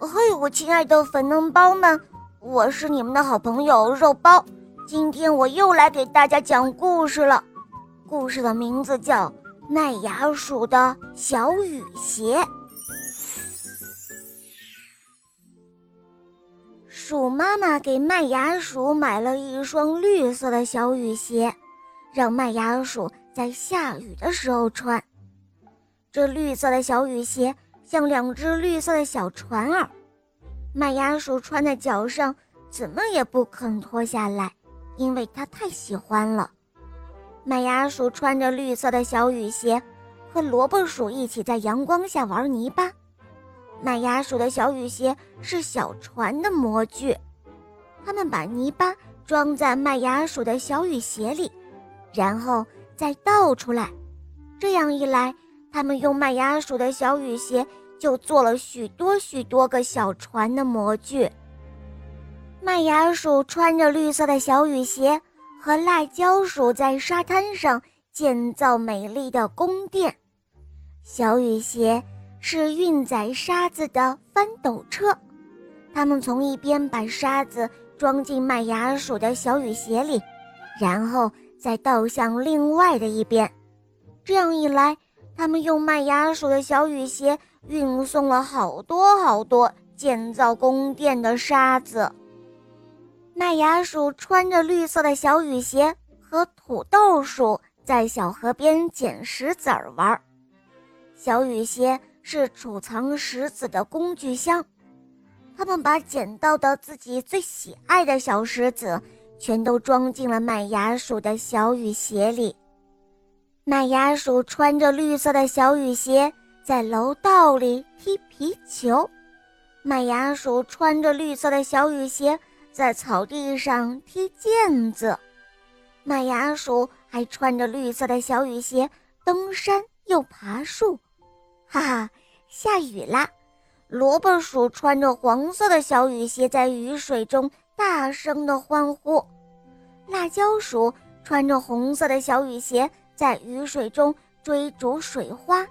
嘿，我亲爱的粉嫩包们，我是你们的好朋友肉包。今天我又来给大家讲故事了。故事的名字叫《麦芽鼠的小雨鞋》。鼠妈妈给麦芽鼠买了一双绿色的小雨鞋，让麦芽鼠在下雨的时候穿。这绿色的小雨鞋像两只绿色的小船儿，麦芽鼠穿在脚上，怎么也不肯脱下来，因为它太喜欢了。麦芽鼠穿着绿色的小雨鞋，和萝卜鼠一起在阳光下玩泥巴。麦芽鼠的小雨鞋是小船的模具，他们把泥巴装在麦芽鼠的小雨鞋里，然后再倒出来，这样一来。他们用麦芽鼠的小雨鞋就做了许多许多个小船的模具。麦芽鼠穿着绿色的小雨鞋，和辣椒鼠在沙滩上建造美丽的宫殿。小雨鞋是运载沙子的翻斗车，他们从一边把沙子装进麦芽鼠的小雨鞋里，然后再倒向另外的一边，这样一来。他们用麦芽鼠的小雨鞋运送了好多好多建造宫殿的沙子。麦芽鼠穿着绿色的小雨鞋，和土豆鼠在小河边捡石子儿玩。小雨鞋是储藏石子的工具箱，他们把捡到的自己最喜爱的小石子，全都装进了麦芽鼠的小雨鞋里。麦芽鼠穿着绿色的小雨鞋，在楼道里踢皮球。麦芽鼠穿着绿色的小雨鞋，在草地上踢毽子。麦芽鼠还穿着绿色的小雨鞋登山又爬树。哈哈，下雨啦！萝卜鼠穿着黄色的小雨鞋，在雨水中大声地欢呼。辣椒鼠穿着红色的小雨鞋。在雨水中追逐水花，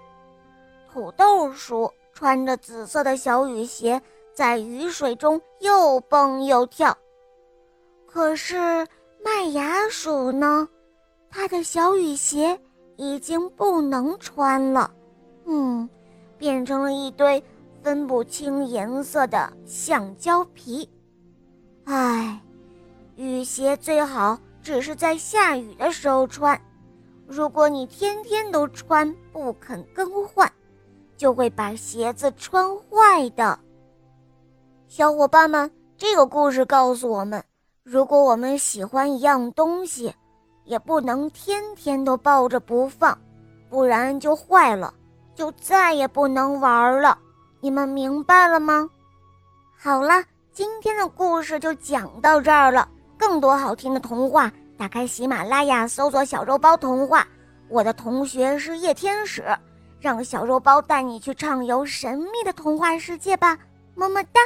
土豆鼠穿着紫色的小雨鞋，在雨水中又蹦又跳。可是麦芽鼠呢？它的小雨鞋已经不能穿了，嗯，变成了一堆分不清颜色的橡胶皮。唉，雨鞋最好只是在下雨的时候穿。如果你天天都穿不肯更换，就会把鞋子穿坏的。小伙伴们，这个故事告诉我们：如果我们喜欢一样东西，也不能天天都抱着不放，不然就坏了，就再也不能玩了。你们明白了吗？好了，今天的故事就讲到这儿了。更多好听的童话。打开喜马拉雅，搜索“小肉包童话”。我的同学是夜天使，让小肉包带你去畅游神秘的童话世界吧！么么哒。